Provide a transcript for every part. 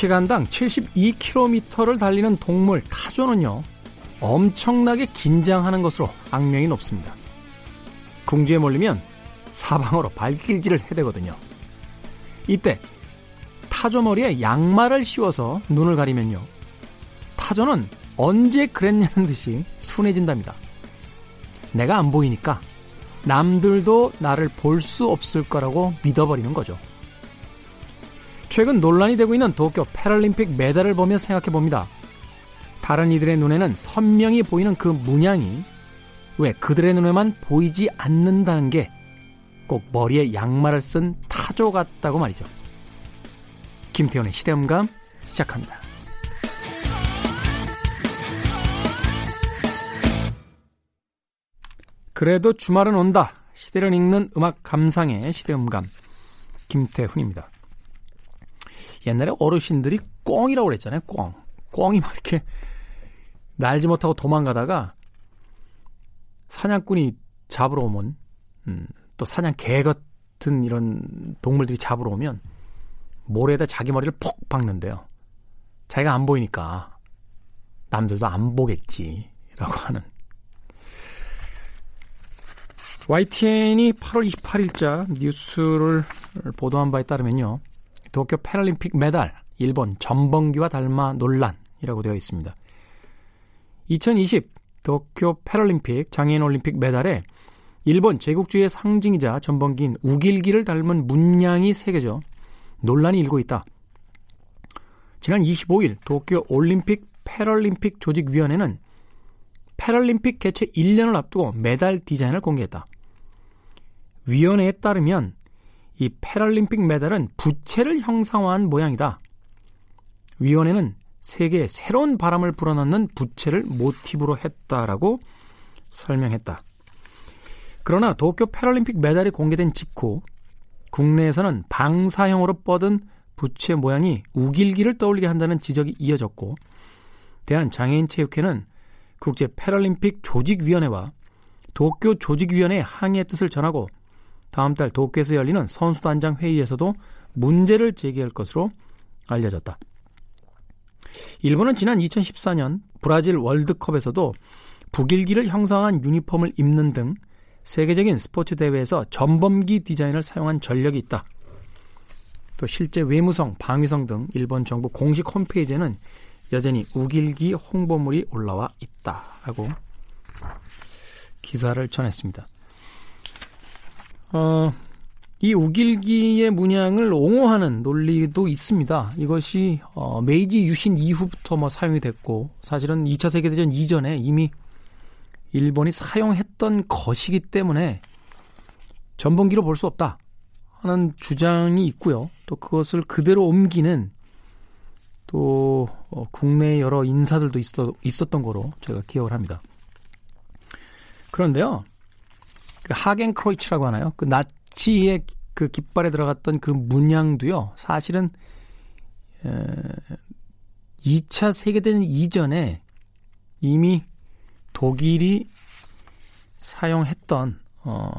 시간당 72km를 달리는 동물 타조는요, 엄청나게 긴장하는 것으로 악명이 높습니다. 궁지에 몰리면 사방으로 발길질을 해대거든요. 이때 타조 머리에 양말을 씌워서 눈을 가리면요. 타조는 언제 그랬냐는 듯이 순해진답니다. 내가 안 보이니까 남들도 나를 볼 수 없을 거라고 믿어버리는 거죠. 최근 논란이 되고 있는 도쿄 패럴림픽 메달을 보며 생각해 봅니다. 다른 이들의 눈에는 선명히 보이는 그 문양이 왜 그들의 눈에만 보이지 않는다는 게 꼭 머리에 양말을 쓴 타조 같다고 말이죠. 김태훈의 시대음감 시작합니다. 그래도 주말은 온다. 시대를 읽는 음악 감상의 시대음감 김태훈입니다. 옛날에 어르신들이 꽁이라고 그랬잖아요. 꽁. 꽁이 막 이렇게 날지 못하고 도망가다가 사냥꾼이 잡으러 오면 음, 또 사냥 개 같은 이런 동물들이 잡으러 오면 모래에다 자기 머리를 폭 박는데요. 자기가 안 보이니까 남들도 안 보겠지라고 하는 YTN이 8월 28일자 뉴스를 보도한 바에 따르면요. 도쿄 패럴림픽 메달 일본 전범기와 닮아 논란이라고 되어 있습니다. 2020 도쿄 패럴림픽 장애인 올림픽 메달에 일본 제국주의의 상징이자 전범기인 우길기를 닮은 문양이 새겨져 논란이 일고 있다. 지난 25일 도쿄 올림픽 패럴림픽 조직위원회는 패럴림픽 개최 1년을 앞두고 메달 디자인을 공개했다. 위원회에 따르면 이 패럴림픽 메달은 부채를 형상화한 모양이다. 위원회는 세계에 새로운 바람을 불어넣는 부채를 모티브로 했다라고 설명했다. 그러나 도쿄 패럴림픽 메달이 공개된 직후 국내에서는 방사형으로 뻗은 부채 모양이 우길기를 떠올리게 한다는 지적이 이어졌고 대한장애인체육회는 국제 패럴림픽 조직위원회와 도쿄 조직위원회의 항의의 뜻을 전하고 다음 달 도쿄에서 열리는 선수단장 회의에서도 문제를 제기할 것으로 알려졌다. 일본은 지난 2014년 브라질 월드컵에서도 북일기를 형성한 유니폼을 입는 등 세계적인 스포츠 대회에서 전범기 디자인을 사용한 전력이 있다. 또 실제 외무성, 방위성 등 일본 정부 공식 홈페이지에는 여전히 우길기 홍보물이 올라와 있다라고 기사를 전했습니다. 어, 이 우길기의 문양을 옹호하는 논리도 있습니다. 이것이 어, 메이지 유신 이후부터 뭐 사용이 됐고 사실은 2차 세계대전 이전에 이미 일본이 사용했던 것이기 때문에 전범기로 볼 수 없다 하는 주장이 있고요. 또 그것을 그대로 옮기는 또 어, 국내 여러 인사들도 있었, 있었던 거로 제가 기억을 합니다. 그런데요. 그 하겐 크로이츠라고 하나요? 그 나치의 그 깃발에 들어갔던 그 문양도요. 사실은 에, 2차 세계대전 이전에 이미 독일이 사용했던 어,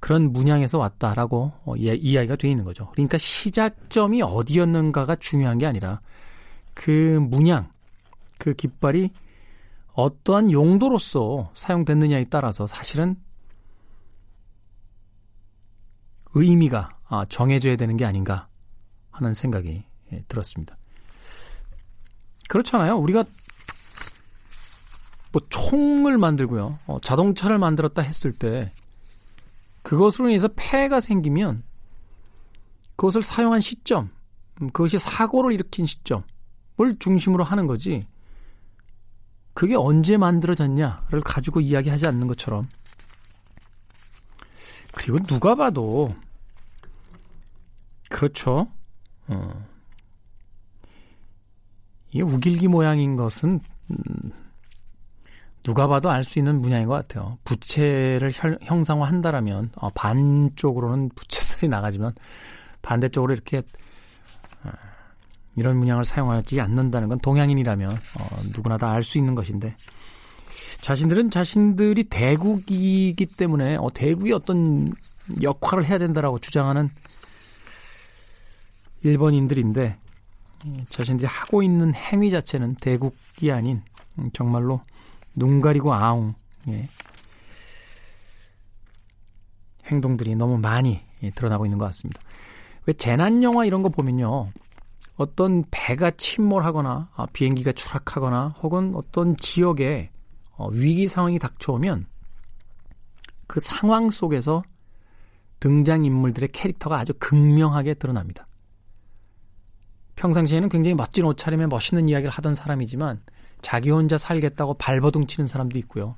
그런 문양에서 왔다라고 어, 이야기가 되어 있는 거죠. 그러니까 시작점이 어디였는가가 중요한 게 아니라 그 문양, 그 깃발이 어떠한 용도로서 사용됐느냐에 따라서 사실은 의미가 아, 정해져야 되는 게 아닌가 하는 생각이 예, 들었습니다. 그렇잖아요. 우리가 뭐 총을 만들고요. 어, 자동차를 만들었다 했을 때 그것으로 인해서 폐해가 생기면 그것을 사용한 시점, 음, 그것이 사고를 일으킨 시점을 중심으로 하는 거지. 그게 언제 만들어졌냐를 가지고 이야기하지 않는 것처럼. 그리고 누가 봐도 그렇죠. 어. 이게 우길기 모양인 것은 음, 누가 봐도 알 수 있는 문양인 것 같아요. 부채를 형상화한다라면 어, 반쪽으로는 부채살이 나가지만 반대쪽으로 이렇게 어, 이런 문양을 사용하지 않는다는 건 동양인이라면 어, 누구나 다 알 수 있는 것인데 자신들은 자신들이 대국이기 때문에 어, 대국이 어떤 역할을 해야 된다라고 주장하는 일본인들인데 자신들이 하고 있는 행위 자체는 대국이 아닌 음, 정말로 눈 가리고 아웅 예. 행동들이 너무 많이 예, 드러나고 있는 것 같습니다. 왜 재난 영화 이런 거 보면요. 어떤 배가 침몰하거나 아, 비행기가 추락하거나 혹은 어떤 지역에 어, 위기 상황이 닥쳐오면 그 상황 속에서 등장 인물들의 캐릭터가 아주 극명하게 드러납니다. 평상시에는 굉장히 멋진 옷차림에 멋있는 이야기를 하던 사람이지만 자기 혼자 살겠다고 발버둥 치는 사람도 있고요.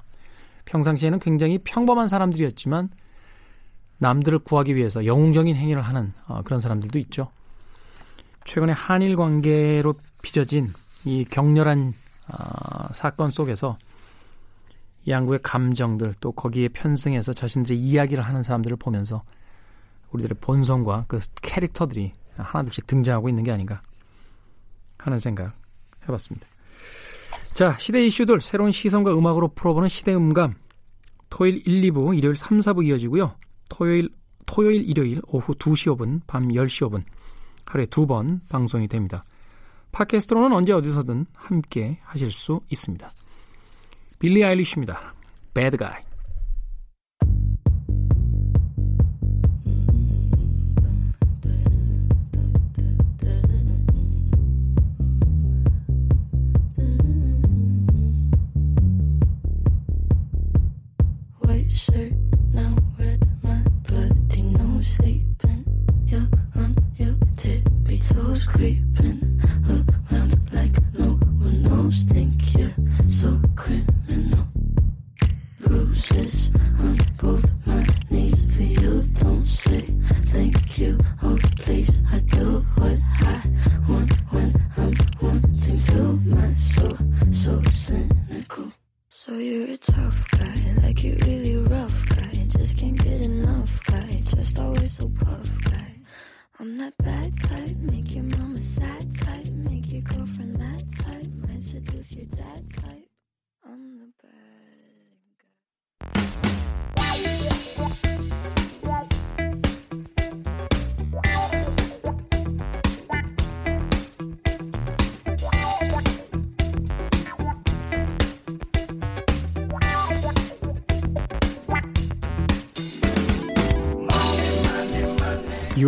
평상시에는 굉장히 평범한 사람들이었지만 남들을 구하기 위해서 영웅적인 행위를 하는 어, 그런 사람들도 있죠. 최근에 한일 관계로 빚어진 이 격렬한 어, 사건 속에서 양국의 감정들 또 거기에 편승해서 자신들의 이야기를 하는 사람들을 보면서 우리들의 본성과 그 캐릭터들이 하나둘씩 등장하고 있는 게 아닌가 하는 생각 해봤습니다. 자, 시대 이슈들 새로운 시선과 음악으로 풀어보는 시대 음감. 토요일 1, 2부, 일요일 3, 4부 이어지고요. 토요일, 토요일, 일요일 오후 2시 5분, 밤 10시 5분 하루에 두 번 방송이 됩니다. 팟캐스트로는 언제 어디서든 함께 하실 수 있습니다. 빌리 아일리쉬입니다. Bad Guy.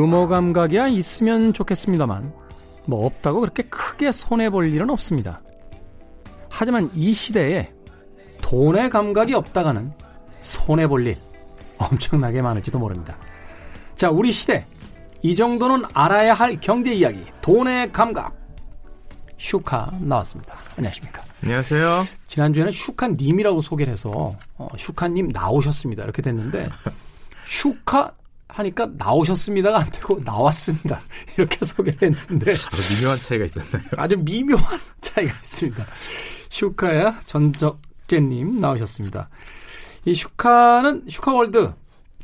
유머 감각이야 있으면 좋겠습니다만 뭐 없다고 그렇게 크게 손해 볼 일은 없습니다. 하지만 이 시대에 돈의 감각이 없다가는 손해 볼 일 엄청나게 많을지도 모릅니다. 자, 우리 시대 이 정도는 알아야 할 경제 이야기 돈의 감각 슈카 나왔습니다. 안녕하십니까? 안녕하세요. 지난주에는 슈카님이라고 소개를 해서 어, 슈카님 나오셨습니다. 이렇게 됐는데 슈카 하니까 나오셨습니다가 안 되고 나왔습니다. 이렇게 소개를 했는데 아주 미묘한 차이가 있었나요? 아주 미묘한 차이가 있습니다. 슈카야 전석재님 나오셨습니다. 이 슈카는 슈카월드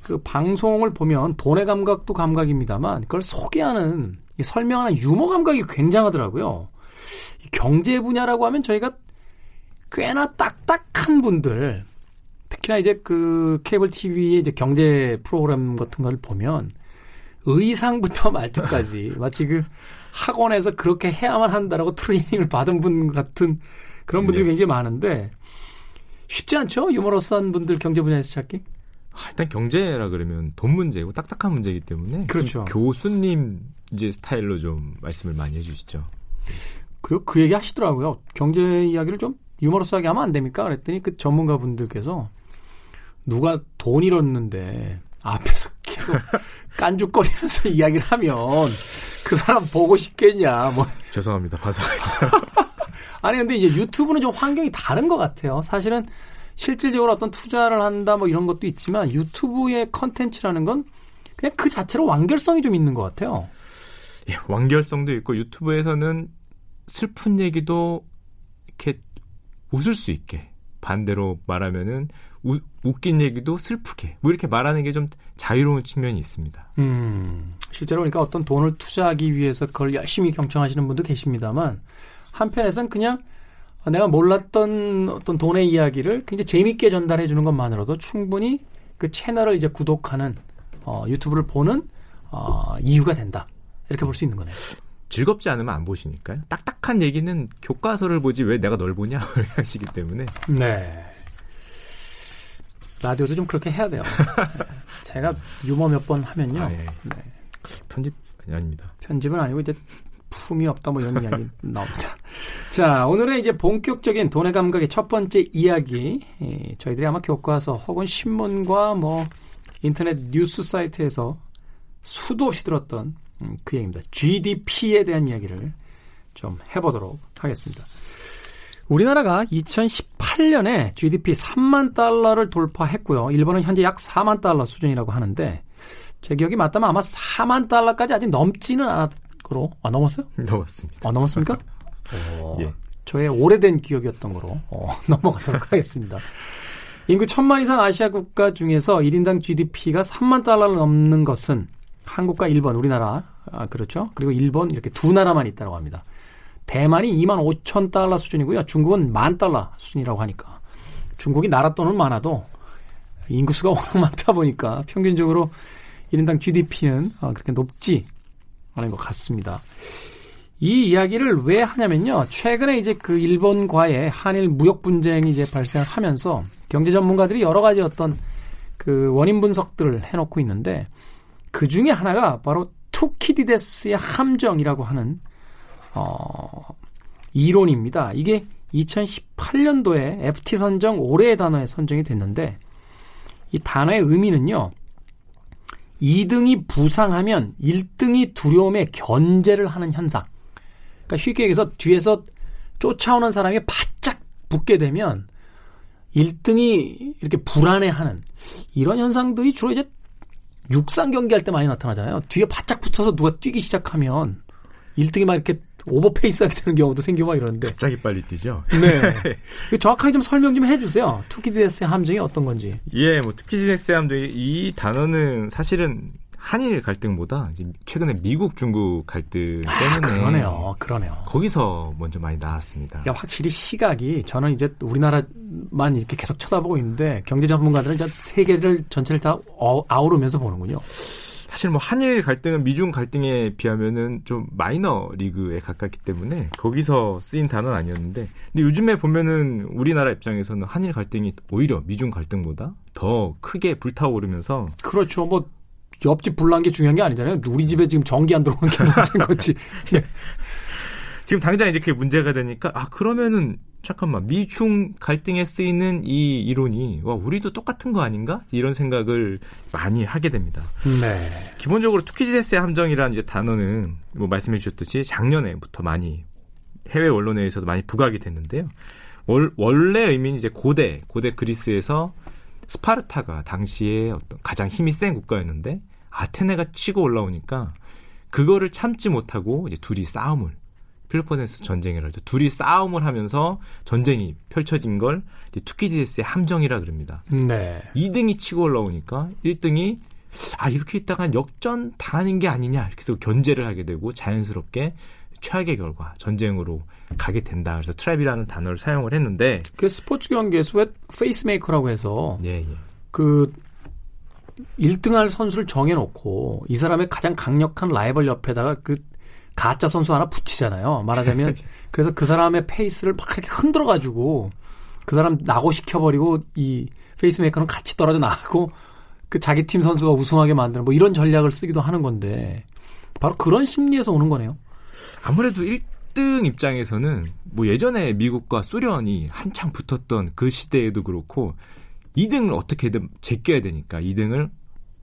그 방송을 보면 돈의 감각도 감각입니다만 그걸 소개하는 설명하는 유머 감각이 굉장하더라고요. 경제 분야라고 하면 저희가 꽤나 딱딱한 분들 특히나 이제 그 케이블 TV의 이제 경제 프로그램 같은 걸 보면 의상부터 말투까지 마치 그 학원에서 그렇게 해야만 한다라고 트레이닝을 받은 분 같은 그런 분들이 네. 굉장히 많은데 쉽지 않죠? 유머러스한 분들 경제 분야에서 찾기? 아, 일단 경제라 그러면 돈 문제고 딱딱한 문제이기 때문에 그렇죠. 교수님 이제 스타일로 좀 말씀을 많이 해주시죠. 그리고 그 얘기 하시더라고요. 경제 이야기를 좀 유머러스하게 하면 안 됩니까? 그랬더니 그 전문가 분들께서 누가 돈 잃었는데 앞에서 계속 깐죽거리면서 이야기를 하면 그 사람 보고 싶겠냐. 뭐 죄송합니다. 봐서가서 아니 근데 이제 유튜브는 좀 환경이 다른 것 같아요. 사실은 실질적으로 어떤 투자를 한다 뭐 이런 것도 있지만 유튜브의 컨텐츠라는 건 그냥 그 자체로 완결성이 좀 있는 것 같아요. 예, 완결성도 있고 유튜브에서는 슬픈 얘기도 이렇게 웃을 수 있게 반대로 말하면은 우, 웃긴 얘기도 슬프게 뭐 이렇게 말하는 게 좀 자유로운 측면이 있습니다. 음, 실제로 그러니까 어떤 돈을 투자하기 위해서 그걸 열심히 경청하시는 분도 계십니다만 한편에선 그냥 내가 몰랐던 어떤 돈의 이야기를 굉장히 재밌게 전달해 주는 것만으로도 충분히 그 채널을 이제 구독하는 어, 유튜브를 보는 어, 이유가 된다. 이렇게 볼 수 있는 거네요. 즐겁지 않으면 안 보시니까요. 딱딱한 얘기는 교과서를 보지 왜 내가 널 보냐 하시기 때문에. 네. 라디오도 좀 그렇게 해야 돼요. 제가 유머 몇 번 하면요. 아, 예. 네. 편집 아니, 아닙니다. 편집은 아니고 이제 품이 없다 뭐 이런 이야기 나옵니다. 자, 오늘의 이제 본격적인 돈의 감각의 첫 번째 이야기. 예, 저희들이 아마 교과서 혹은 신문과 뭐 인터넷 뉴스 사이트에서 수도 없이 들었던 음, 그 얘기입니다. GDP에 대한 이야기를 좀 해보도록 하겠습니다. 우리나라가 2018년에 GDP 3만 달러를 돌파했고요. 일본은 현재 약 4만 달러 수준이라고 하는데 제 기억이 맞다면 아마 4만 달러까지 아직 넘지는 않았고 아 넘었어요? 넘었습니다. 아 넘었습니까? 어, 예. 저의 오래된 기억이었던 거로 어, 넘어가도록 하겠습니다. 인구 천만 이상 아시아 국가 중에서 1인당 GDP가 3만 달러를 넘는 것은 한국과 일본, 우리나라, 아, 그렇죠. 그리고 일본 이렇게 두 나라만 있다고 합니다. 대만이 2만 5천 달러 수준이고요. 중국은 만 달러 수준이라고 하니까. 중국이 나라 돈은 많아도 인구수가 워낙 많다 보니까 평균적으로 1인당 GDP는 어, 그렇게 높지 않은 것 같습니다. 이 이야기를 왜 하냐면요. 최근에 이제 그 일본과의 한일 무역 분쟁이 이제 발생하면서 경제 전문가들이 여러 가지 어떤 그 원인 분석들을 해놓고 있는데 그 중에 하나가 바로 투키디데스의 함정이라고 하는 어, 이론입니다. 이게 2018년도에 FT 선정 올해의 단어에 선정이 됐는데 이 단어의 의미는요. 2등이 부상하면 1등이 두려움에 견제를 하는 현상. 그러니까 쉽게 얘기해서 뒤에서 쫓아오는 사람이 바짝 붙게 되면 1등이 이렇게 불안해하는 이런 현상들이 주로 이제 육상 경기할 때 많이 나타나잖아요. 뒤에 바짝 붙어서 누가 뛰기 시작하면 1등이 막 이렇게 오버페이스하게 되는 경우도 생기고 막 이러는데. 갑자기 빨리 뛰죠. 네. 정확하게 좀 설명 좀 해주세요. 투키디네스의 함정이 어떤 건지. 예, 뭐 투키디네스의 함정이 이 단어는 사실은 한일 갈등보다 최근에 미국 중국 갈등 아, 때문에 아, 그러네요. 그러네요. 거기서 먼저 많이 나왔습니다. 야, 확실히 시각이 저는 이제 우리나라만 이렇게 계속 쳐다보고 있는데 경제 전문가들은 이제 세계를 전체를 다 어, 아우르면서 보는군요. 사실 뭐 한일 갈등은 미중 갈등에 비하면은 좀 마이너 리그에 가깝기 때문에 거기서 쓰인 단어는 아니었는데 근데 요즘에 보면은 우리나라 입장에서는 한일 갈등이 오히려 미중 갈등보다 더 크게 불타오르면서 그렇죠. 뭐 옆집 불난 게 중요한 게 아니잖아요. 우리 집에 지금 전기 안 들어오는 게 문제인 거지. 네. 지금 당장 이제 그게 문제가 되니까 아 그러면은 잠깐만 미중 갈등에 쓰이는 이 이론이 와 우리도 똑같은 거 아닌가 이런 생각을 많이 하게 됩니다. 네. 기본적으로 투키디데스의 함정이라는 이제 단어는 뭐 말씀해 주셨듯이 작년에부터 많이 해외 언론에서도 많이 부각이 됐는데요. 월, 원래 의미는 이제 고대 고대 그리스에서 스파르타가 당시에 어떤 가장 힘이 센 국가였는데 아테네가 치고 올라오니까 그거를 참지 못하고 이제 둘이 싸움을 펠로포네스 전쟁을 하죠. 둘이 싸움을 하면서 전쟁이 펼쳐진 걸 투키디데스의 함정이라 그럽니다. 네. 2등이 치고 올라오니까 1등이 아 이렇게 있다가 역전 당하는 게 아니냐 이렇게 해서 견제를 하게 되고 자연스럽게 최악의 결과 전쟁으로 가게 된다. 그래서 trap이라는 단어를 사용을 했는데 그 스포츠 경기에서 왜 페이스메이커라고 해서 예, 예. 그 1등할 선수를 정해놓고 이 사람의 가장 강력한 라이벌 옆에다가 그 가짜 선수 하나 붙이잖아요. 말하자면 그래서 그 사람의 페이스를 막 이렇게 흔들어 가지고 그 사람 나고 시켜버리고 이 페이스메이커는 같이 떨어져 나가고 그 자기 팀 선수가 우승하게 만드는 뭐 이런 전략을 쓰기도 하는 건데 바로 그런 심리에서 오는 거네요. 아무래도 1등 입장에서는 뭐 예전에 미국과 소련이 한창 붙었던 그 시대에도 그렇고 2등을 어떻게든 제껴야 되니까 2등을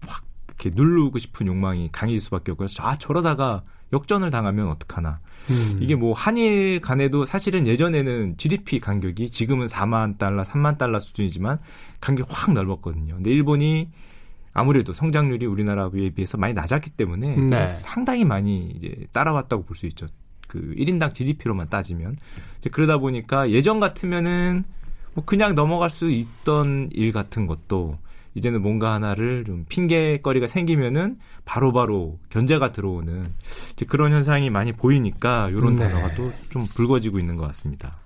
확 이렇게 누르고 싶은 욕망이 강해질 수밖에 없고 아 저러다가 역전을 당하면 어떡하나. 음. 이게 뭐 한일 간에도 사실은 예전에는 GDP 간격이 지금은 4만 달러, 3만 달러 수준이지만 간격이 확 넓었거든요. 근데 일본이 아무래도 성장률이 우리나라에 비해서 많이 낮았기 때문에 네. 상당히 많이 이제 따라왔다고 볼 수 있죠. 그 1인당 GDP로만 따지면. 이제 그러다 보니까 예전 같으면은 뭐 그냥 넘어갈 수 있던 일 같은 것도 이제는 뭔가 하나를 좀 핑계거리가 생기면은 바로바로 바로 견제가 들어오는 이제 그런 현상이 많이 보이니까 이런 네. 단어가 또 좀 불거지고 있는 것 같습니다.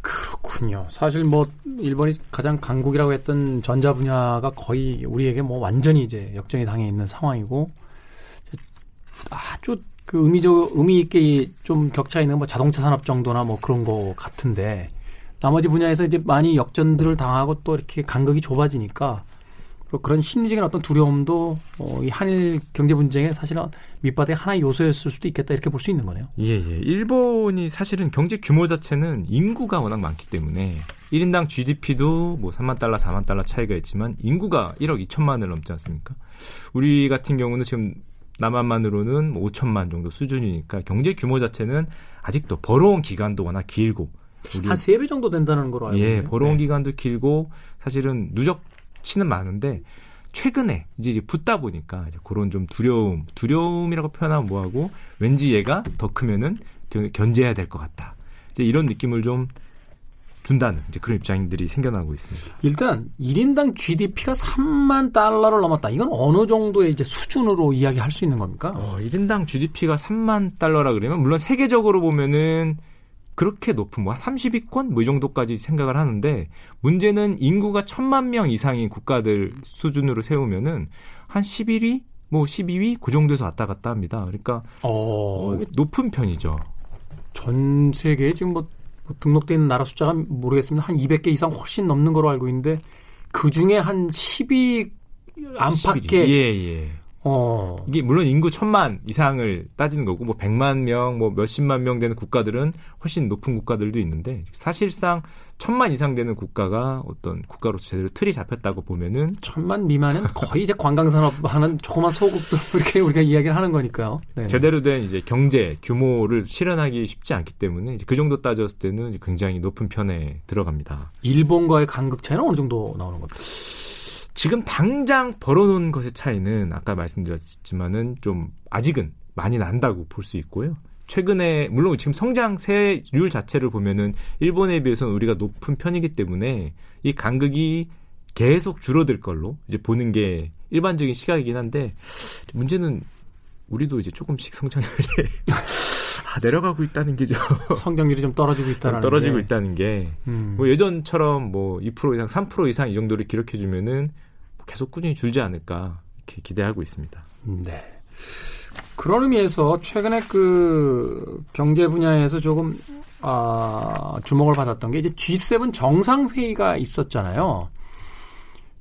그렇군요. 사실 뭐 일본이 가장 강국이라고 했던 전자 분야가 거의 우리에게 뭐 완전히 이제 역전이 당해 있는 상황이고 아주 그그 의미적 의미 있게 좀 격차 있는 뭐 자동차 산업 정도나 뭐 그런 거 같은데 나머지 분야에서 이제 많이 역전들을 당하고 또 이렇게 간극이 좁아지니까 그런 심리적인 어떤 두려움도 어, 이 한일 경제 분쟁의 사실은 밑바닥의 하나의 요소였을 수도 있겠다 이렇게 볼 수 있는 거네요. 예, 예. 일본이 사실은 경제 규모 자체는 인구가 워낙 많기 때문에 1인당 GDP도 뭐 3만 달러, 4만 달러 차이가 있지만 인구가 1억 2천만을 넘지 않습니까? 우리 같은 경우는 지금 남한만으로는 뭐 5천만 정도 수준이니까 경제 규모 자체는 아직도 벌어온 기간도 워낙 길고 한 세 배 정도 된다는 거로 알고 있는데 예, 벌어온 네. 기간도 길고 사실은 누적치는 많은데 최근에 이제 붙다 보니까 이제 그런 좀 두려움, 두려움이라고 표현하면 뭐하고 왠지 얘가 더 크면은 견제해야 될 것 같다. 이제 이런 느낌을 좀 준다는 이제 그런 입장들이 생겨나고 있습니다. 일단 1인당 GDP가 3만 달러를 넘었다. 이건 어느 정도의 이제 수준으로 이야기할 수 있는 겁니까? 어, 1인당 GDP가 3만 달러라 그러면 물론 세계적으로 보면은 그렇게 높은 뭐 30위권 뭐 이 정도까지 생각을 하는데 문제는 인구가 천만 명 이상인 국가들 수준으로 세우면은 한 11위 뭐 12위 그 정도에서 왔다 갔다 합니다. 그러니까 어, 어 높은 편이죠. 전 세계에 지금 뭐, 뭐 등록돼 있는 나라 숫자가 모르겠습니다. 한 200개 이상 훨씬 넘는 거로 알고 있는데 그 중에 한 10위 안팎의 예, 예. 어. 이게 물론 인구 천만 이상을 따지는 거고 뭐 백만 명, 뭐 몇십만 명 되는 국가들은 훨씬 높은 국가들도 있는데 사실상 천만 이상 되는 국가가 어떤 국가로서 제대로 틀이 잡혔다고 보면은 천만 미만은 거의 이제 관광 산업 하는 조그만 소국들 이렇게 우리가 이야기를 하는 거니까요. 네 제대로 된 이제 경제 규모를 실현하기 쉽지 않기 때문에 그 정도 따졌을 때는 굉장히 높은 편에 들어갑니다. 일본과의 간극 차이는 어느 정도 나오는 겁니까? 지금 당장 벌어놓은 것의 차이는 아까 말씀드렸지만은 좀 아직은 많이 난다고 볼 수 있고요. 최근에 물론 지금 성장세율 자체를 보면은 일본에 비해서는 우리가 높은 편이기 때문에 이 간극이 계속 줄어들 걸로 이제 보는 게 일반적인 시각이긴 한데 문제는 우리도 이제 조금씩 성장률이 아, 내려가고 있다는 게죠. 성장률이 좀 떨어지고 있다는 떨어지고 게. 있다는 게. 음. 뭐 예전처럼 뭐 2% 이상, 3% 이상 이 정도를 기록해 주면은 계속 꾸준히 줄지 않을까 이렇게 기대하고 있습니다. 네. 그런 의미에서 최근에 그 경제 분야에서 조금 아, 주목을 받았던 게 이제 G7 정상회의가 있었잖아요.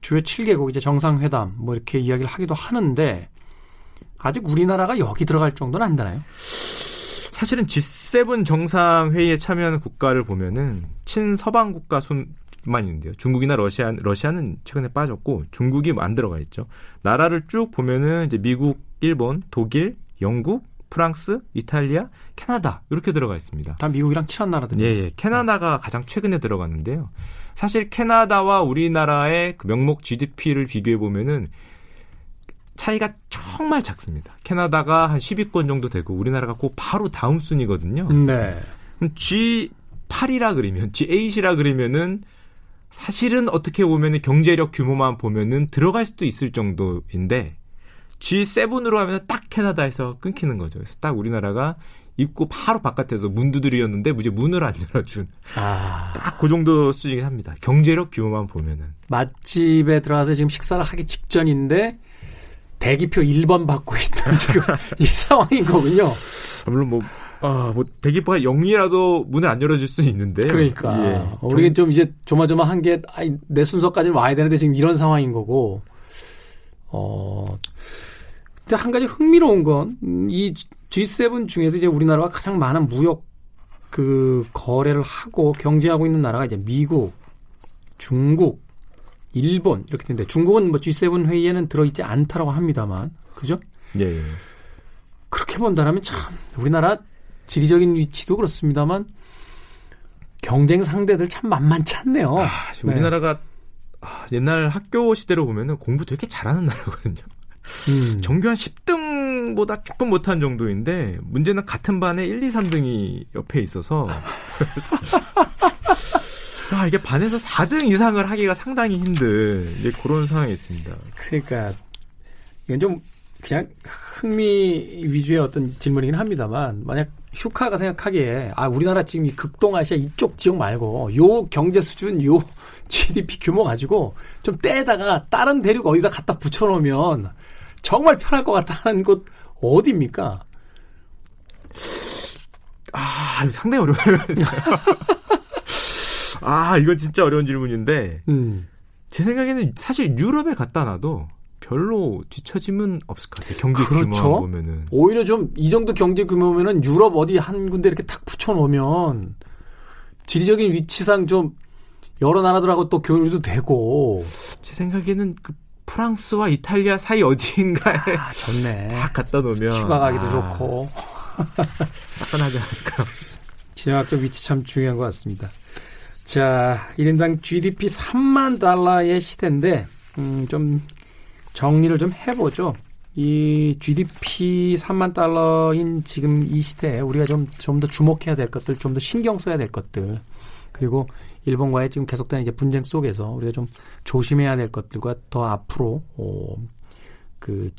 주요 7개국 이제 정상회담 뭐 이렇게 이야기를 하기도 하는데 아직 우리나라가 여기 들어갈 정도는 안 되나요? 사실은 G7 정상회의에 참여하는 국가를 보면은 친서방 국가 순 만 있는데요. 중국이나 러시아, 러시아는 최근에 빠졌고 중국이 안 들어가 있죠. 나라를 쭉 보면은 이제 미국, 일본, 독일, 영국, 프랑스, 이탈리아, 캐나다 이렇게 들어가 있습니다. 다 미국이랑 친한 나라들이요. 예, 예. 캐나다가 가장 최근에 들어갔는데요. 사실 캐나다와 우리나라의 그 명목 GDP를 비교해 보면은 차이가 정말 작습니다. 캐나다가 한 10위권 정도 되고 우리나라가 꼭 바로 다음 순위거든요. 네. G8이라 그러면 G8이라 그러면은 사실은 어떻게 보면은 경제력 규모만 보면은 들어갈 수도 있을 정도인데 G7으로 하면 딱 캐나다에서 끊기는 거죠. 그래서 딱 우리나라가 입구 바로 바깥에서 문 두드리였는데 이제 문을 안 열어준 아. 딱 그 정도 수준이긴 합니다. 경제력 규모만 보면은 맛집에 들어가서 지금 식사를 하기 직전인데 대기표 1번 받고 있던 지금 이 상황인 거군요. 아, 물론 뭐, 아, 뭐, 대기표가 0이라도 문을 안 열어줄 수는 있는데. 그러니까. 예. 우리는 좀 이제 조마조마 게, 아니, 내 순서까지는 와야 되는데 지금 이런 상황인 거고. 어, 근데 한 가지 흥미로운 건, 이 G7 중에서 이제 우리나라가 가장 많은 무역 그 거래를 하고 경제하고 있는 나라가 이제 미국, 중국, 일본 이렇게 되는데 중국은 뭐 G7 회의에는 들어있지 않다라고 합니다만 그죠? 예. 예. 그렇게 본다면 참 우리나라 지리적인 위치도 그렇습니다만 경쟁 상대들 참 만만치 않네요. 아, 우리나라가 네. 아, 옛날 학교 시대로 보면은 공부 되게 잘하는 나라거든요. 음. 정규 한 10등보다 조금 못한 정도인데 문제는 같은 반에 1, 2, 3등이 옆에 있어서 아, 이게 반에서 4등 이상을 하기가 상당히 힘든 이제 그런 상황이 있습니다. 그러니까 이건 좀 그냥 흥미 위주의 어떤 질문이긴 합니다만 만약 휴카가 생각하기에 아 우리나라 지금 이 극동아시아 이쪽 지역 말고 요 경제 수준 요 GDP 규모 가지고 좀 떼다가 다른 대륙 어디다 갖다 붙여놓으면 정말 편할 것 같다는 곳 어디입니까? 아, 상당히 어려워요. 아, 이거 진짜 어려운 질문인데, 음. 제 생각에는 사실 유럽에 갖다 놔도 별로 뒤처짐은 없을 것 같아요. 경제 그렇죠? 규모 보면은. 오히려 좀 이 정도 경제 규모면은 유럽 어디 한 군데 이렇게 탁 붙여놓으면 지리적인 위치상 좀 여러 나라들하고 또 교류도 되고. 제 생각에는 그 프랑스와 이탈리아 사이 어디인가에 아, 좋네. 딱 갖다 놓으면 휴가 가기도 아, 좋고. 따끈하지 않을까. 지정학적 위치 참 중요한 것 같습니다. 자, 1인당 GDP 3만 달러의 시대인데, 음, 좀 정리를 좀 해보죠. 이 GDP 3만 달러인 지금 이 시대에 우리가 좀, 좀 더 주목해야 될 것들, 좀 더 신경 써야 될 것들, 그리고 일본과의 지금 계속되는 이제 분쟁 속에서 우리가 좀 조심해야 될 것들과 더 앞으로, 어, 그,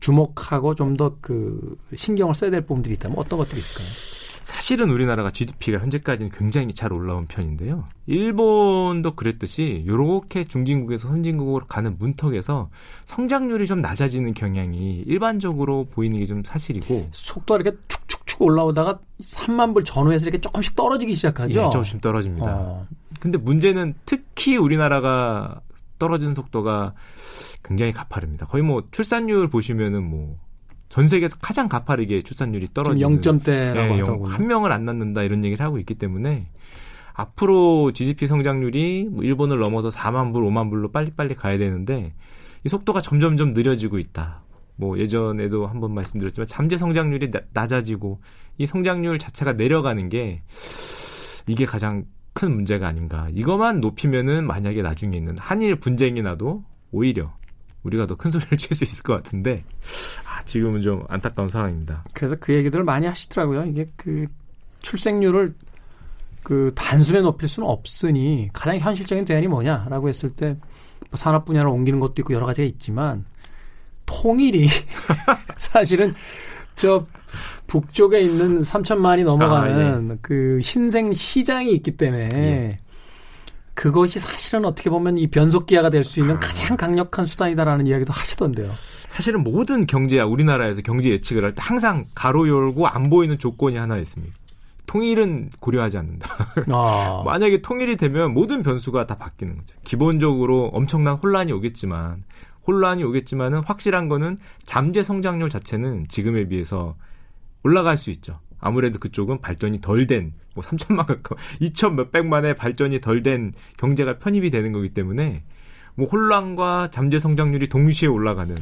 주목하고 좀 더 그 신경을 써야 될 부분들이 있다면 어떤 것들이 있을까요? 사실은 우리나라가 GDP가 현재까지는 굉장히 잘 올라온 편인데요. 일본도 그랬듯이 요렇게 중진국에서 선진국으로 가는 문턱에서 성장률이 좀 낮아지는 경향이 일반적으로 보이는 게 좀 사실이고 속도가 이렇게 축축축 올라오다가 3만 불 전후에서 이렇게 조금씩 떨어지기 시작하죠. 예, 조금씩 떨어집니다. 어. 근데 문제는 특히 우리나라가 떨어지는 속도가 굉장히 가파릅니다. 거의 뭐 출산율 보시면은 뭐 전 세계에서 가장 가파르게 출산율이 떨어지는 0점대라고 네, 한 명을 안 낳는다 이런 얘기를 하고 있기 때문에 앞으로 GDP 성장률이 뭐 일본을 넘어서 4만 불, 5만 불로 빨리빨리 가야 되는데 이 속도가 점점점 느려지고 있다. 뭐 예전에도 한번 말씀드렸지만 잠재 성장률이 나, 낮아지고 이 성장률 자체가 내려가는 게 이게 가장 큰 문제가 아닌가. 이것만 높이면은 만약에 나중에 있는 한일 분쟁이 나도 오히려 우리가 더 큰 소리를 칠 수 있을 것 같은데 아, 지금은 좀 안타까운 상황입니다. 그래서 그 얘기들을 많이 하시더라고요. 이게 그 출생률을 그 단순에 높일 수는 없으니 가장 현실적인 대안이 뭐냐라고 했을 때뭐 산업 분야를 옮기는 것도 있고 여러 가지가 있지만 통일이 사실은 저 북쪽에 있는 3천만이 넘어가는 아, 예. 그 신생 시장이 있기 때문에 예. 그것이 사실은 어떻게 보면 이 변속기화가 될 수 있는 아. 가장 강력한 수단이다라는 이야기도 하시던데요. 사실은 모든 경제야 우리나라에서 경제 예측을 할 때 항상 가로 열고 안 보이는 조건이 하나 있습니다. 통일은 고려하지 않는다. 아. 만약에 통일이 되면 모든 변수가 다 바뀌는 거죠. 기본적으로 엄청난 혼란이 오겠지만 혼란이 오겠지만은 확실한 거는 잠재 성장률 자체는 지금에 비해서 올라갈 수 있죠. 아무래도 그쪽은 발전이 덜 된, 뭐 3천만 가까워, 2천 몇백만의 발전이 덜 된 경제가 편입이 되는 거기 때문에 뭐 혼란과 잠재 성장률이 동시에 올라가는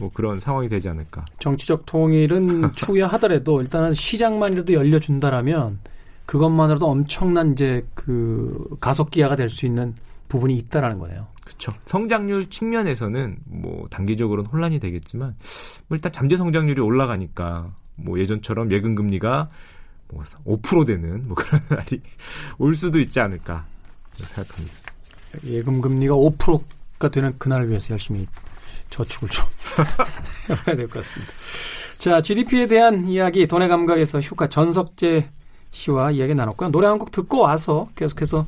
뭐 그런 상황이 되지 않을까. 정치적 통일은 추후에 하더라도 일단은 시장만이라도 열려준다라면 그것만으로도 엄청난 이제 그 가속 기화가 될 수 있는 부분이 있다라는 거네요. 그렇죠. 성장률 측면에서는 뭐 단기적으로는 혼란이 되겠지만 뭐 일단 잠재 성장률이 올라가니까 뭐 예전처럼 예금 금리가 뭐 5% 되는 뭐 그런 날이 올 수도 있지 않을까 생각합니다. 예금 금리가 5%가 되는 그날을 위해서 열심히 저축을 좀 해봐야 될 것 같습니다. 자, GDP에 대한 이야기 돈의 감각에서 슈카 전석재 씨와 이야기 나눴고요. 노래 한 곡 듣고 와서 계속해서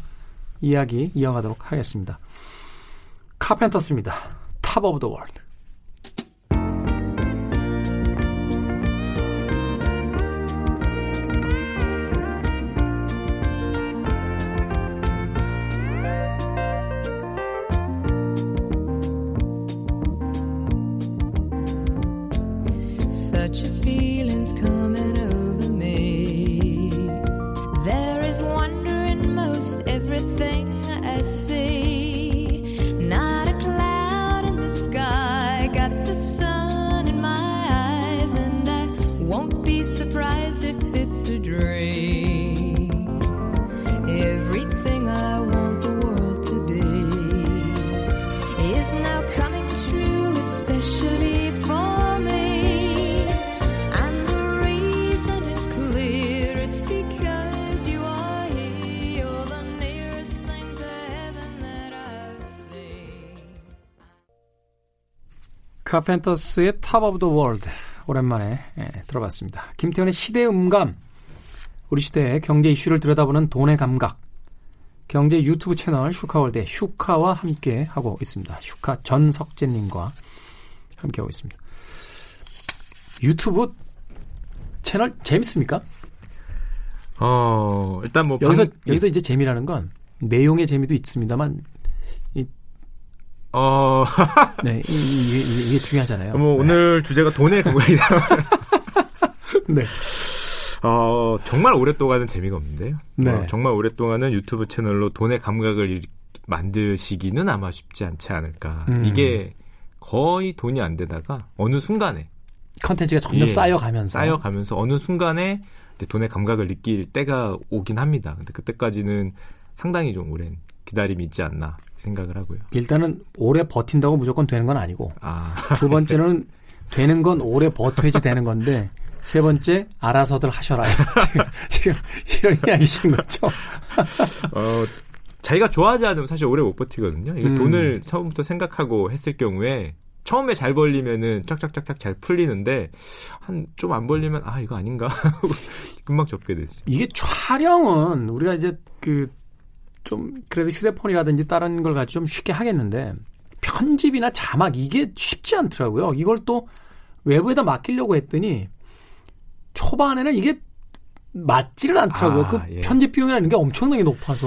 이야기 이어가도록 하겠습니다. 카펜터스입니다. Top of the World. 카펜터스의 Top of the World 오랜만에 예, 들어봤습니다. 김태현의 시대 음감 우리 시대의 경제 이슈를 들여다보는 돈의 감각 경제 유튜브 채널 슈카월드 슈카와 함께 하고 있습니다. 슈카 전석재님과 함께 하고 있습니다. 유튜브 채널 재밌습니까? 어, 일단 뭐 여기서 방- 여기서 이제 재미라는 건 내용의 재미도 있습니다만 어, 네, 이, 이, 이, 이게 중요하잖아요. 뭐 오늘 주제가 돈의 그거이다. 네. 어, 정말 오랫동안은 재미가 없는데요. 네. 어, 정말 오랫동안은 유튜브 채널로 돈의 감각을 일- 만드시기는 아마 쉽지 않지 않을까. 음. 이게 거의 돈이 안 되다가 어느 순간에 컨텐츠가 점점 예, 쌓여가면서 쌓여가면서 어느 순간에 돈의 감각을 느낄 때가 오긴 합니다. 근데 그때까지는 상당히 좀 오랜 기다림이 있지 않나 생각을 하고요. 일단은 오래 버틴다고 무조건 되는 건 아니고 아, 두 번째는 되는 건 오래 버텨야지 되는 건데 세 번째 알아서들 하셔라. 지금, 지금 이런 이야기신 거죠. 어, 자기가 좋아하지 않으면 사실 오래 못 버티거든요. 이거 음. 돈을 처음부터 생각하고 했을 경우에 처음에 잘 벌리면은 쫙쫙쫙쫙 잘 풀리는데 한 좀 안 벌리면 아 이거 아닌가 금방 접게 되죠. 이게 촬영은 우리가 이제 그 좀 그래도 휴대폰이라든지 다른 걸 가지고 좀 쉽게 하겠는데 편집이나 자막 이게 쉽지 않더라고요. 이걸 또 외부에다 맡기려고 했더니 초반에는 이게 맞지를 않더라고요. 아, 그 예. 편집 비용이라는 게 엄청나게 높아서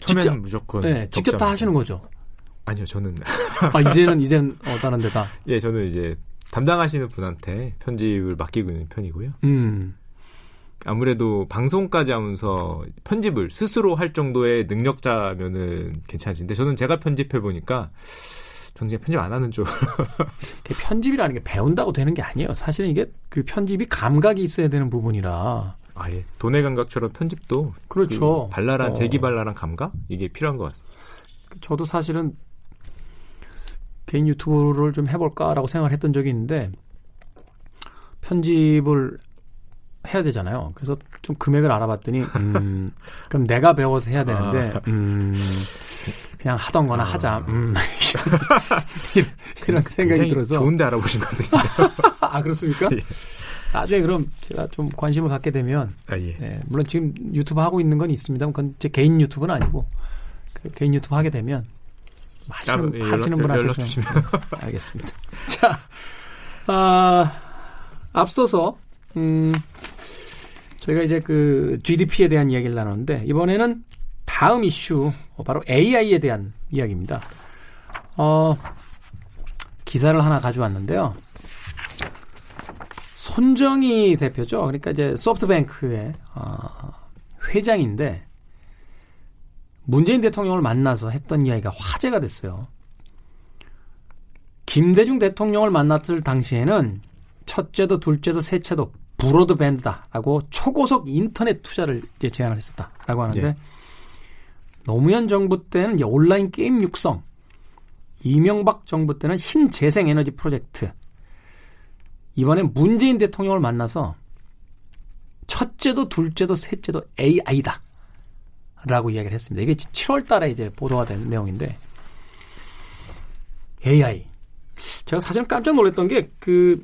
직접- 무조건 네, 직접 다. 하시는 거죠. 아니요 저는 아 이제는 이제는 어, 다른 데다. 예 저는 이제 담당하시는 분한테 편집을 맡기고 있는 편이고요. 음. 아무래도 방송까지 하면서 편집을 스스로 할 정도의 능력자면은 괜찮으신데 저는 제가 편집해 보니까 저는 편집 안 하는 쪽. 그 편집이라는 게 배운다고 되는 게 아니에요. 사실은 이게 그 편집이 감각이 있어야 되는 부분이라. 아예 돈의 감각처럼 편집도 그렇죠. 그 발랄한 어. 재기발랄한 감각 이게 필요한 것 같습니다. 저도 사실은 개인 유튜브를 좀 해볼까라고 생각을 했던 적이 있는데 편집을 해야 되잖아요. 그래서 좀 금액을 알아봤더니 음, 그럼 내가 배워서 해야 되는데 음, 그냥 하던 거나 하자. 음, 이런, 이런 생각이 들어서 좋은데 알아보신 것 같으신데요. 아 그렇습니까? 예. 나중에 그럼 제가 좀 관심을 갖게 되면 아 예. 네, 물론 지금 유튜브 하고 있는 건 있습니다만 그건 제 개인 유튜브는 아니고 그 개인 유튜브 하게 되면 하시는, 아, 예, 하시는 분한테 연락 좀 주시면. 알겠습니다. 자, 아, 앞서서 음, 저희가 이제 그 GDP에 대한 이야기를 나눴는데 이번에는 다음 이슈 어, 바로 AI에 대한 이야기입니다. 어, 기사를 하나 가져왔는데요. 손정희 대표죠. 그러니까 이제 소프트뱅크의 어, 회장인데 문재인 대통령을 만나서 했던 이야기가 화제가 됐어요. 김대중 대통령을 만났을 당시에는 첫째도 둘째도 셋째도 브로드밴드다라고 초고속 인터넷 투자를 이제 제안을 했었다라고 하는데 예. 노무현 정부 때는 온라인 게임 육성, 이명박 정부 때는 신재생 에너지 프로젝트, 이번에 문재인 대통령을 만나서 첫째도 둘째도 셋째도 AI다. 라고 이야기를 했습니다. 이게 7월 달에 이제 보도가 된 내용인데 AI. 제가 사실 깜짝 놀랐던 게 그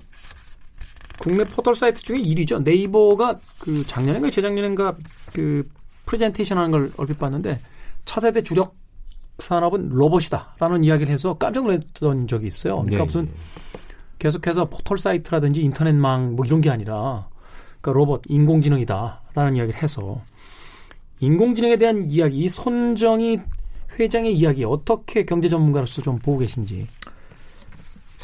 국내 포털 사이트 중에 1위죠. 네이버가 그 작년인가 재작년인가 그 프레젠테이션 하는 걸 얼핏 봤는데 차세대 주력 산업은 로봇이다라는 이야기를 해서 깜짝 놀랐던 적이 있어요. 그러니까 예, 무슨 예. 계속해서 포털 사이트라든지 인터넷망 뭐 이런 게 아니라 그러니까 로봇 인공지능이다라는 이야기를 해서 인공지능에 대한 이야기 이 손정희 회장의 이야기 어떻게 경제 전문가로서 좀 보고 계신지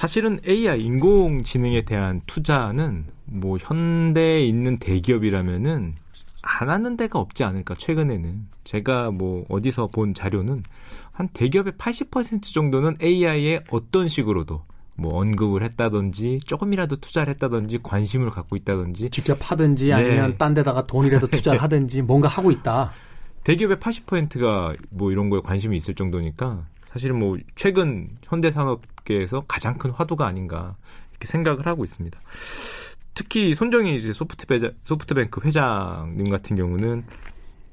사실은 AI 인공지능에 대한 투자는 뭐 현대에 있는 대기업이라면은 안 하는 데가 없지 않을까 최근에는 제가 뭐 어디서 본 자료는 한 대기업의 80% 정도는 AI에 어떤 식으로도 뭐 언급을 했다든지 조금이라도 투자를 했다든지 관심을 갖고 있다든지 직접 하든지 아니면 네. 딴 데다가 돈이라도 투자를 하든지 뭔가 하고 있다. 대기업의 80%가 뭐 이런 거에 관심이 있을 정도니까 사실은 뭐 최근 현대 산업계에서 가장 큰 화두가 아닌가 이렇게 생각을 하고 있습니다. 특히 손정희 이제 소프트 베자, 소프트뱅크 회장님 같은 경우는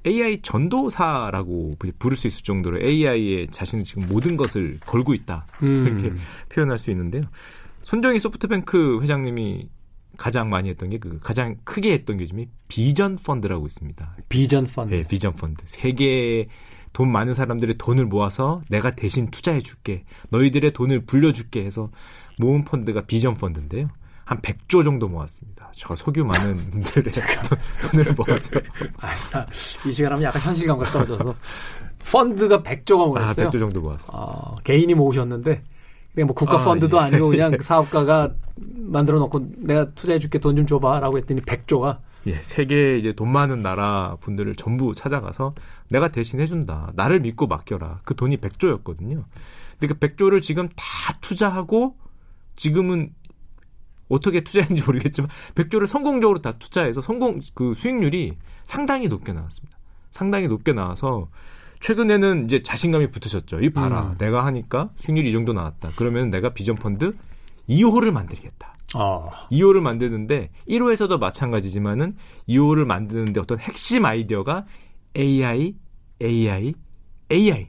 AI 전도사라고 부를 수 있을 정도로 AI에 자신은 지금 모든 것을 걸고 있다 이렇게 음. 표현할 수 있는데요. 손정희 소프트뱅크 회장님이 가장 많이 했던 게 그 가장 크게 했던 게 중에 비전 펀드라고 있습니다. 비전 펀드. 네, 비전 펀드. 세계에 돈 많은 사람들의 돈을 모아서 내가 대신 투자해 줄게. 너희들의 돈을 불려 줄게 해서 모은 펀드가 비전 펀드인데요. 한 100조 정도 모았습니다. 저 석유 많은 분들의 돈을 모았어요. 이 시간 하면 약간 현실감과 떨어져서 펀드가 100조가 모였어요. 아, 100조 정도 모았습니다. 아, 개인이 모으셨는데 그냥 뭐 국가 펀드도 아, 예. 아니고 그냥 사업가가 만들어 놓고 내가 투자해 줄게 돈 좀 줘봐라고 했더니 100조가 예, 세계 이제 돈 많은 나라 분들을 전부 찾아가서 내가 대신 해준다. 나를 믿고 맡겨라. 그 돈이 100조였거든요. 근데 그 100조를 지금 다 투자하고 지금은 어떻게 투자했는지 모르겠지만 100조를 성공적으로 다 투자해서 성공 그 수익률이 상당히 높게 나왔습니다. 상당히 높게 나와서 최근에는 이제 자신감이 붙으셨죠. 이 봐라. 음. 내가 하니까 수익률이 이 정도 나왔다. 그러면 내가 비전 펀드 2호를 만들겠다. 어. 2호를 만드는데 1호에서도 마찬가지지만은 2호를 만드는데 어떤 핵심 아이디어가 AI, AI, AI.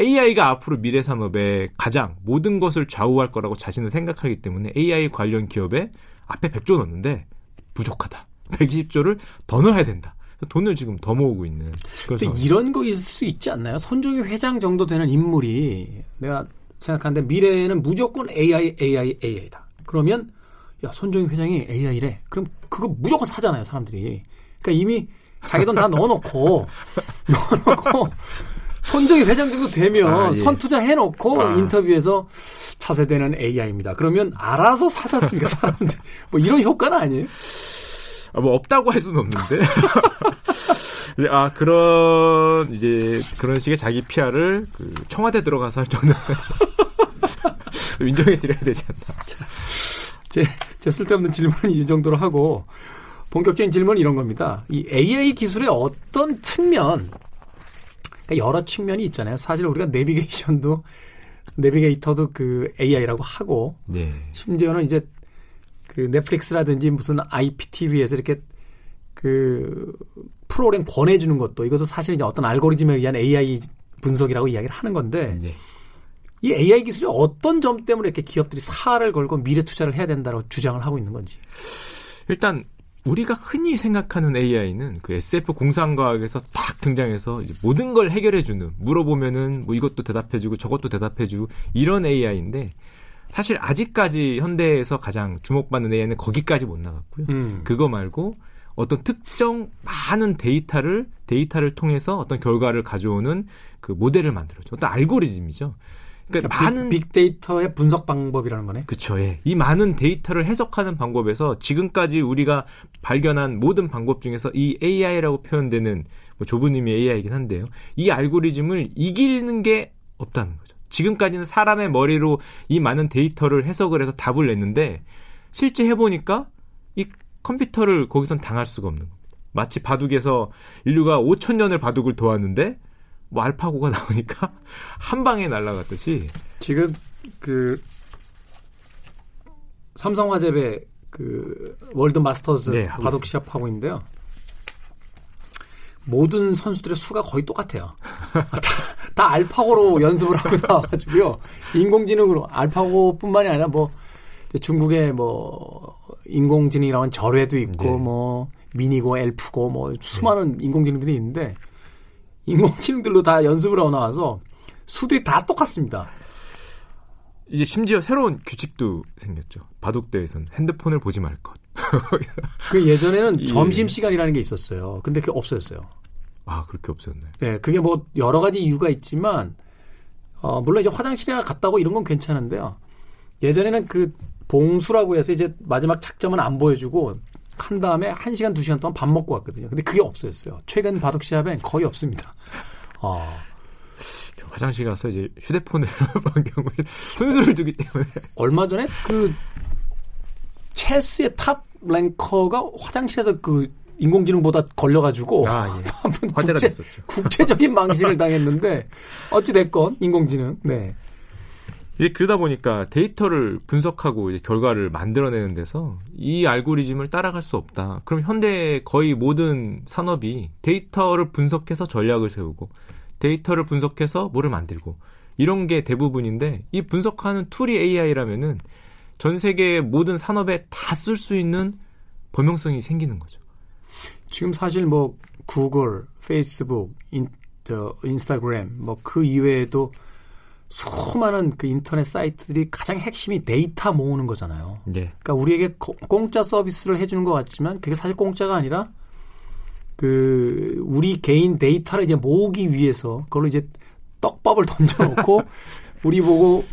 AI가 앞으로 미래 산업에 가장 모든 것을 좌우할 거라고 자신은 생각하기 때문에 AI 관련 기업에 앞에 100조 넣는데 부족하다. 120조를 더 넣어야 된다. 돈을 지금 더 모으고 있는. 그런데 이런 거 있을 수 있지 않나요? 손종희 회장 정도 되는 인물이 내가 생각하는데 미래에는 무조건 AI, AI, AI다. 그러면 야 손종희 회장이 AI래. 그럼 그거 무조건 사잖아요, 사람들이. 그러니까 이미 자기 돈 다 넣어놓고 넣어놓고 손정희 회장 정도 되면 아, 예. 선투자 해놓고 아. 인터뷰에서 차세대는 AI입니다. 그러면 알아서 사지 않습니까, 사람들. 뭐 이런 효과는 아니에요? 아, 뭐 없다고 할 수는 없는데. 아 그런 이제 그런 식의 자기 PR을 그 청와대 들어가서 할 정도 인정해 드려야 되지 않나. 제, 제 쓸데없는 질문은 이 정도로 하고 본격적인 질문은 이런 겁니다. 이 AI 기술의 어떤 측면, 그러니까 여러 측면이 있잖아요. 사실 우리가 내비게이션도 내비게이터도 그 AI라고 하고 네. 심지어는 이제 그 넷플릭스라든지 무슨 IPTV에서 이렇게 그 프로그램 권해주는 것도 이것도 사실 이제 어떤 알고리즘에 의한 AI 분석이라고 이야기를 하는 건데 네. 이 AI 기술이 어떤 점 때문에 이렇게 기업들이 살을 걸고 미래 투자를 해야 된다고 주장을 하고 있는 건지. 일단 우리가 흔히 생각하는 AI는 그 SF 공상과학에서 딱 등장해서 모든 걸 해결해주는 물어보면은 뭐 이것도 대답해주고 저것도 대답해주고 이런 AI인데 사실 아직까지 현대에서 가장 주목받는 AI는 거기까지 못 나갔고요. 음. 그거 말고 어떤 특정 많은 데이터를 데이터를 통해서 어떤 결과를 가져오는 그 모델을 만들어죠. 어떤 알고리즘이죠. 그러니까, 그러니까 많은 빅, 빅데이터의 분석 방법이라는 거네. 그렇죠. 예. 이 많은 데이터를 해석하는 방법에서 지금까지 우리가 발견한 모든 방법 중에서 이 AI라고 표현되는 뭐 좁은 의미의 AI이긴 한데요. 이 알고리즘을 이기는 게 없다는 거죠. 지금까지는 사람의 머리로 이 많은 데이터를 해석을 해서 답을 냈는데 실제 해보니까 이 컴퓨터를 거기선 당할 수가 없는 겁니다. 마치 바둑에서 인류가 5천 년을 바둑을 뒀는데 뭐 알파고가 나오니까 한 방에 날아갔듯이 지금 그 삼성화재배 그 월드 마스터즈 네, 바둑 시합 하고 있는데요. 모든 선수들의 수가 거의 똑같아요. 다, 다 알파고로 연습을 하고 나와가지고요. 인공지능으로 알파고뿐만이 아니라 뭐 중국의 뭐 인공지능이라는 절회도 있고 네. 뭐 미니고 엘프고 뭐 수많은 네. 인공지능들이 있는데 인공지능들로 다 연습을 하고 나와서 수들이 다 똑같습니다. 이제 심지어 새로운 규칙도 생겼죠. 바둑대에서는 핸드폰을 보지 말 것. 그 예전에는 예. 점심 시간이라는 게 있었어요. 근데 그게 없어졌어요. 아 그렇게 없었네. 네, 그게 뭐 여러 가지 이유가 있지만 어, 물론 이제 화장실이나 갔다고 이런 건 괜찮은데요. 예전에는 그 봉수라고 해서 이제 마지막 착점은 안 보여주고 한 다음에 1시간, 2시간 동안 밥 먹고 왔거든요. 근데 그게 없어졌어요. 최근 바둑 시합엔 거의 없습니다. 어. 화장실 가서 이제 휴대폰을 본 경우에 손수를 두기 때문에. 얼마 전에 그 첼스의 탑 랭커가 화장실에서 그 인공지능보다 걸려가지고 아, 예. 화제가 국제, 됐었죠. 국제적인 망신을 당했는데 어찌 됐건 인공지능. 네. 이제 그러다 보니까 데이터를 분석하고 이제 결과를 만들어내는 데서 이 알고리즘을 따라갈 수 없다. 그럼 현대 거의 모든 산업이 데이터를 분석해서 전략을 세우고 데이터를 분석해서 뭐를 만들고 이런 게 대부분인데 이 분석하는 tool이 AI라면은 전 세계 모든 산업에 다 쓸 수 있는 범용성이 생기는 거죠. 지금 사실 뭐 구글, 페이스북, 인, 저, 인스타그램 뭐 그 이외에도 수많은 그 인터넷 사이트들이 가장 핵심이 데이터 모으는 거잖아요. 예. 그러니까 우리에게 고- 공짜 서비스를 해주는 것 같지만 그게 사실 공짜가 아니라 그 우리 개인 데이터를 이제 모으기 위해서 그걸로 이제 떡밥을 던져놓고 우리 보고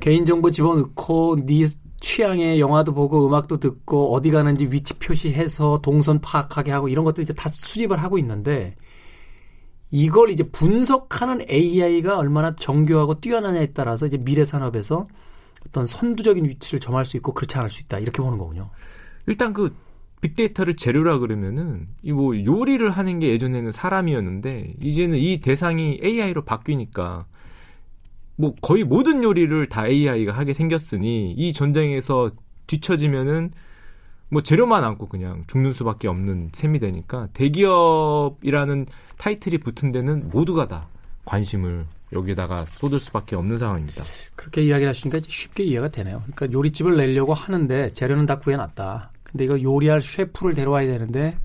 개인정보 집어넣고 네 취향의 영화도 보고 음악도 듣고 어디 가는지 위치 표시해서 동선 파악하게 하고 이런 것들 이제 다 수집을 하고 있는데 이걸 이제 분석하는 AI가 얼마나 정교하고 뛰어나냐에 따라서 이제 미래 산업에서 어떤 선두적인 위치를 점할 수 있고 그렇지 않을 수 있다 이렇게 보는 거군요. 일단 그 빅데이터를 재료라 그러면은 이 뭐 요리를 하는 게 예전에는 사람이었는데 이제는 이 대상이 AI로 바뀌니까 뭐 거의 모든 요리를 다 AI가 하게 생겼으니 이 전쟁에서 뒤처지면은 뭐 재료만 남고 그냥 죽는 수밖에 없는 셈이 되니까 대기업이라는 타이틀이 붙은 데는 모두가 다 관심을 여기다가 쏟을 수밖에 없는 상황입니다. 그렇게 이야기를 하시니까 쉽게 이해가 되네요. 그러니까 요리집을 내려고 하는데 재료는 다 구해놨다. 근데 이거 요리할 셰프를 데려와야 되는데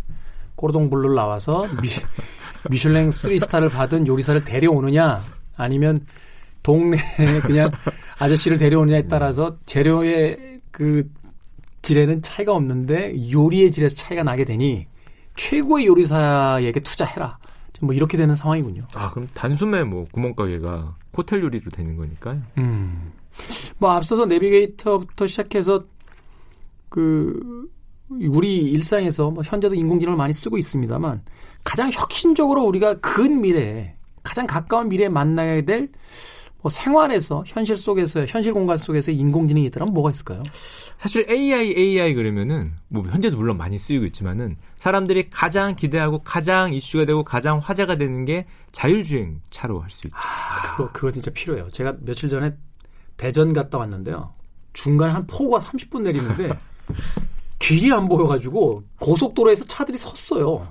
꼬르동블루를 나와서 미, 미슐랭 3스타를 받은 요리사를 데려오느냐 아니면 동네에 그냥 아저씨를 데려오느냐에 따라서 재료의 그 질에는 차이가 없는데 요리의 질에서 차이가 나게 되니 최고의 요리사에게 투자해라. 뭐 이렇게 되는 상황이군요. 아 그럼 단숨에 뭐 구멍가게가 호텔 요리로 되는 거니까요. 음. 뭐 앞서서 내비게이터부터 시작해서 그 우리 일상에서 뭐 현재도 인공지능을 많이 쓰고 있습니다만 가장 혁신적으로 우리가 근 미래에 가장 가까운 미래에 만나게 될 뭐 생활에서 현실 속에서 현실 공간 속에서 인공지능이 있다면 뭐가 있을까요? 사실 AI, AI 그러면은 뭐 현재도 물론 많이 쓰이고 있지만은 사람들이 가장 기대하고 가장 이슈가 되고 가장 화제가 되는 게 자율주행 차로 할 수 있죠. 아, 그거 그거 진짜 필요해요. 제가 며칠 전에 대전 갔다 왔는데요. 중간에 한 폭우가 30분 내리는데 길이 안 보여가지고 고속도로에서 차들이 섰어요.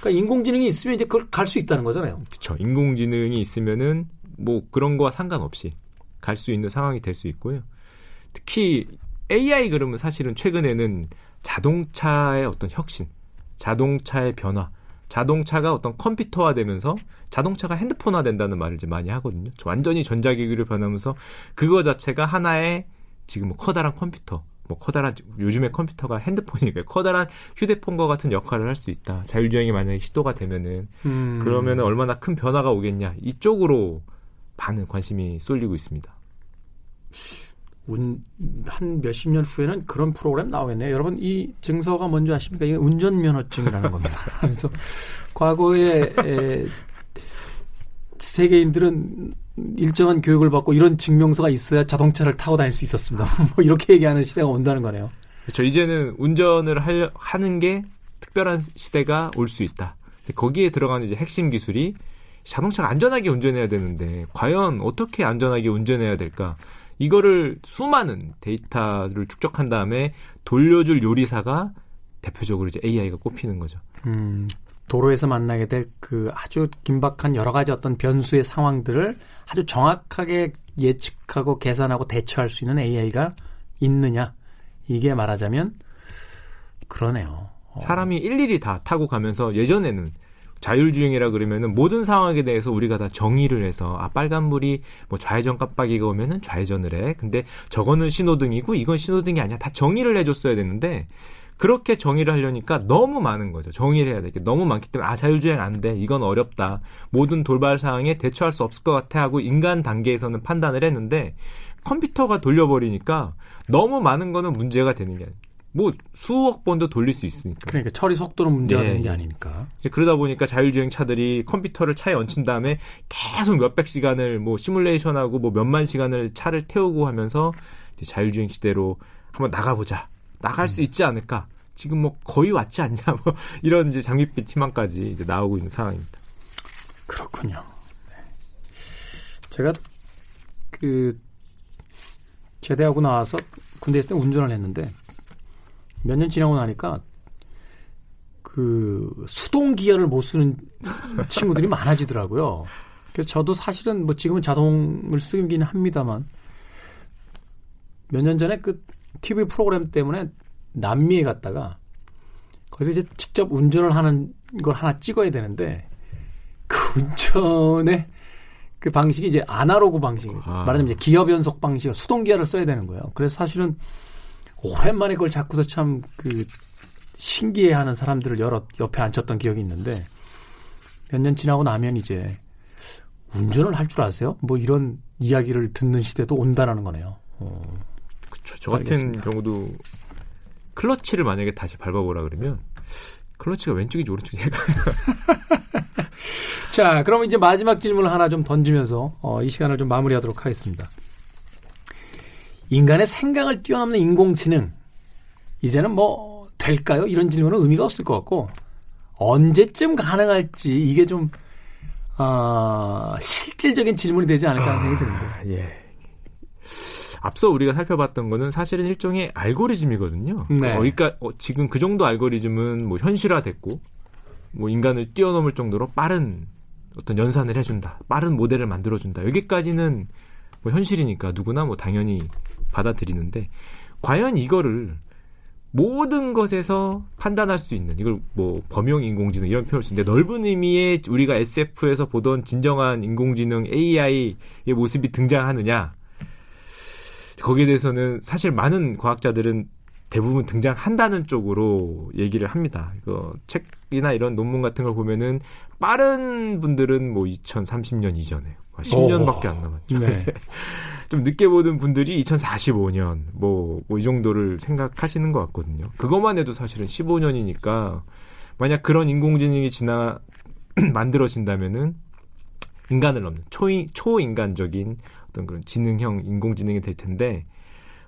그러니까 인공지능이 있으면 이제 그걸 갈 수 있다는 거잖아요. 그렇죠. 인공지능이 있으면은 뭐 그런 거와 상관없이 갈 수 있는 상황이 될 수 있고요. 특히 AI 그러면 사실은 최근에는 자동차의 어떤 혁신, 자동차의 변화, 자동차가 어떤 컴퓨터화 되면서 자동차가 핸드폰화 된다는 말을 이제 많이 하거든요. 완전히 전자기기로 변하면서 그거 자체가 하나의 지금 뭐 커다란 컴퓨터, 뭐 커다란 요즘의 컴퓨터가 핸드폰이니까 커다란 휴대폰과 같은 역할을 할 수 있다. 자율주행이 만약에 시도가 되면은 음. 그러면은 얼마나 큰 변화가 오겠냐 이쪽으로 많은 관심이 쏠리고 있습니다. 운, 한 몇십 년 후에는 그런 프로그램 나오겠네요. 여러분, 이 증서가 뭔지 아십니까? 이게 운전면허증이라는 겁니다. 그래서 과거에 에, 세계인들은 일정한 교육을 받고 이런 증명서가 있어야 자동차를 타고 다닐 수 있었습니다. 뭐 이렇게 얘기하는 시대가 온다는 거네요. 그렇죠. 이제는 운전을 할, 하는 게 특별한 시대가 올 수 있다. 거기에 들어가는 이제 핵심 기술이 자동차가 안전하게 운전해야 되는데 과연 어떻게 안전하게 운전해야 될까? 이거를 수많은 데이터를 축적한 다음에 돌려줄 요리사가 대표적으로 이제 AI가 꼽히는 거죠. 음, 도로에서 만나게 될 그 아주 긴박한 여러 가지 어떤 변수의 상황들을 아주 정확하게 예측하고 계산하고 대처할 수 있는 AI가 있느냐? 이게 말하자면 그러네요. 어. 사람이 일일이 다 타고 가면서 예전에는 자율주행이라 그러면은 모든 상황에 대해서 우리가 다 정의를 해서 아 빨간불이 뭐 좌회전 깜빡이가 오면은 좌회전을 해. 근데 저거는 신호등이고 이건 신호등이 아니야. 다 정의를 해줬어야 되는데 그렇게 정의를 하려니까 너무 많은 거죠. 정의를 해야 될 게 너무 많기 때문에 아 자율주행 안 돼. 이건 어렵다. 모든 돌발 상황에 대처할 수 없을 것 같아 하고 인간 단계에서는 판단을 했는데 컴퓨터가 돌려버리니까 너무 많은 거는 문제가 되는 게 아니에요. 뭐 수억 번도 돌릴 수 있으니까. 그러니까 처리 속도는 문제가 네, 되는 게 예. 아니니까. 이제 그러다 보니까 자율주행 차들이 컴퓨터를 차에 얹힌 다음에 계속 몇백 시간을 뭐 시뮬레이션하고 뭐 몇만 시간을 차를 태우고 하면서 이제 자율주행 시대로 한번 나가보자. 나갈 수 있지 않을까. 지금 뭐 거의 왔지 않냐. 뭐 이런 이제 장밋빛 희망까지 이제 나오고 있는 상황입니다. 그렇군요. 네. 제가 그 제대하고 나와서 군대 있을 때 운전을 했는데 몇 년 지나고 나니까 그 수동 기어를 못 쓰는 친구들이 많아지더라고요. 그래서 저도 사실은 뭐 지금은 자동을 쓰긴 합니다만 몇 년 전에 그 TV 프로그램 때문에 남미에 갔다가 거기서 이제 직접 운전을 하는 걸 하나 찍어야 되는데 그 운전의 그 방식이 이제 아날로그 방식. 아. 말하자면 이제 기업 연속 방식, 수동 기어를 써야 되는 거예요. 그래서 사실은 오랜만에 그걸 잡고서 참 그 신기해하는 사람들을 여러 옆에 앉혔던 기억이 있는데 몇 년 지나고 나면 이제 운전을 할 줄 아세요? 뭐 이런 이야기를 듣는 시대도 온다라는 거네요. 어. 그쵸. 저 같은 알겠습니다. 경우도 클러치를 만약에 다시 밟아보라 그러면 클러치가 왼쪽인지 오른쪽인지 헷갈려요. 자, 그럼 이제 마지막 질문을 하나 좀 던지면서 어, 이 시간을 좀 마무리하도록 하겠습니다. 인간의 생각을 뛰어넘는 인공지능 이제는 뭐 될까요? 이런 질문은 의미가 없을 것 같고 언제쯤 가능할지 이게 좀 어, 실질적인 질문이 되지 않을까 하는 생각이 드는데. 아, 예. 앞서 우리가 살펴봤던 거는 사실은 일종의 알고리즘이거든요. 네. 어, 그러니까 어, 지금 그 정도 알고리즘은 뭐 현실화됐고 뭐 인간을 뛰어넘을 정도로 빠른 어떤 연산을 해준다, 빠른 모델을 만들어준다. 여기까지는 뭐 현실이니까 누구나 뭐 당연히 받아들이는데 과연 이거를 모든 것에서 판단할 수 있는 이걸 뭐 범용 인공지능 이런 표현을 쓰는데 넓은 의미의 우리가 SF에서 보던 진정한 인공지능 AI의 모습이 등장하느냐? 거기에 대해서는 사실 많은 과학자들은 대부분 등장한다는 쪽으로 얘기를 합니다. 이거 책이나 이런 논문 같은 걸 보면은 빠른 분들은 뭐 2030년 이전에 10년밖에 안 남았죠. 네. 좀 늦게 보는 분들이 2045년 뭐 뭐 이 정도를 생각하시는 것 같거든요. 그것만 해도 사실은 15년이니까 만약 그런 인공지능이 지나 만들어진다면은 인간을 넘는 초인, 초인간적인 어떤 그런 지능형 인공지능이 될 텐데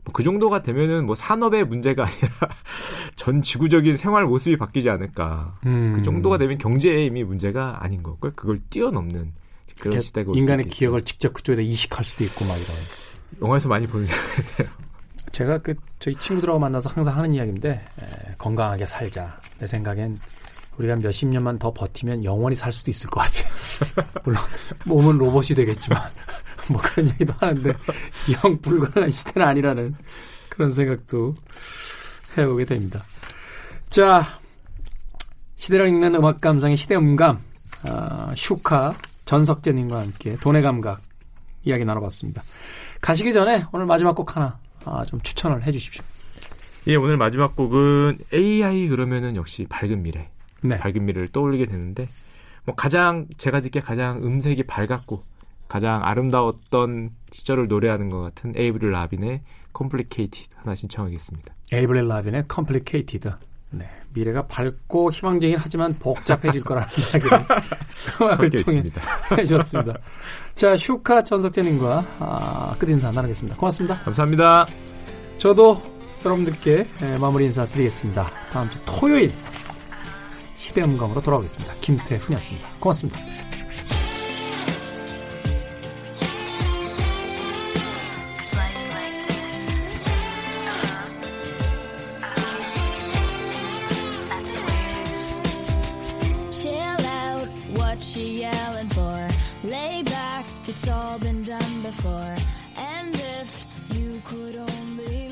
뭐 그 정도가 되면은 뭐 산업의 문제가 아니라 전 지구적인 생활 모습이 바뀌지 않을까. 음. 그 정도가 되면 경제에 이미 문제가 아닌 거고요. 그걸 뛰어넘는 그런 시대가 올 인간의 수도 있죠. 기억을 직접 그쪽에다 이식할 수도 있고 막 이런. 영화에서 많이 보는 제가 그 저희 친구들하고 만나서 항상 하는 이야기인데 에, 건강하게 살자. 내 생각엔 우리가 몇십 년만 더 버티면 영원히 살 수도 있을 것 같아. 물론 몸은 로봇이 되겠지만 뭐 그런 얘기도 하는데 영 불가능한 시대는 아니라는 그런 생각도 해보게 됩니다. 자, 시대를 읽는 음악 감상의 시대 음감 아, 슈카 전석재님과 함께 돈의 감각 이야기 나눠봤습니다. 가시기 전에 오늘 마지막 곡 하나 아, 좀 추천을 해주십시오. 예, 오늘 마지막 곡은 AI 그러면은 역시 밝은 미래. 네. 밝은 미래를 떠올리게 되는데 뭐 가장 제가 듣기에 가장 음색이 밝았고 가장 아름다웠던 시절을 노래하는 것 같은 에이브릴 라빈의 Complicated 하나 신청하겠습니다. 에이블 라빈의 Complicated. 네. 미래가 밝고 희망적이긴 하지만 복잡해질 거라는 이야기를 음악을 통해. 해주셨습니다. 자, 슈카 전석재님과 아, 끝 인사 나누겠습니다. 고맙습니다. 감사합니다. 저도 여러분들께 에, 마무리 인사 드리겠습니다. 다음 주 토요일 시대음감으로 돌아오겠습니다. 김태훈이었습니다. 고맙습니다. Uh-huh. It's all been done before. And if you could only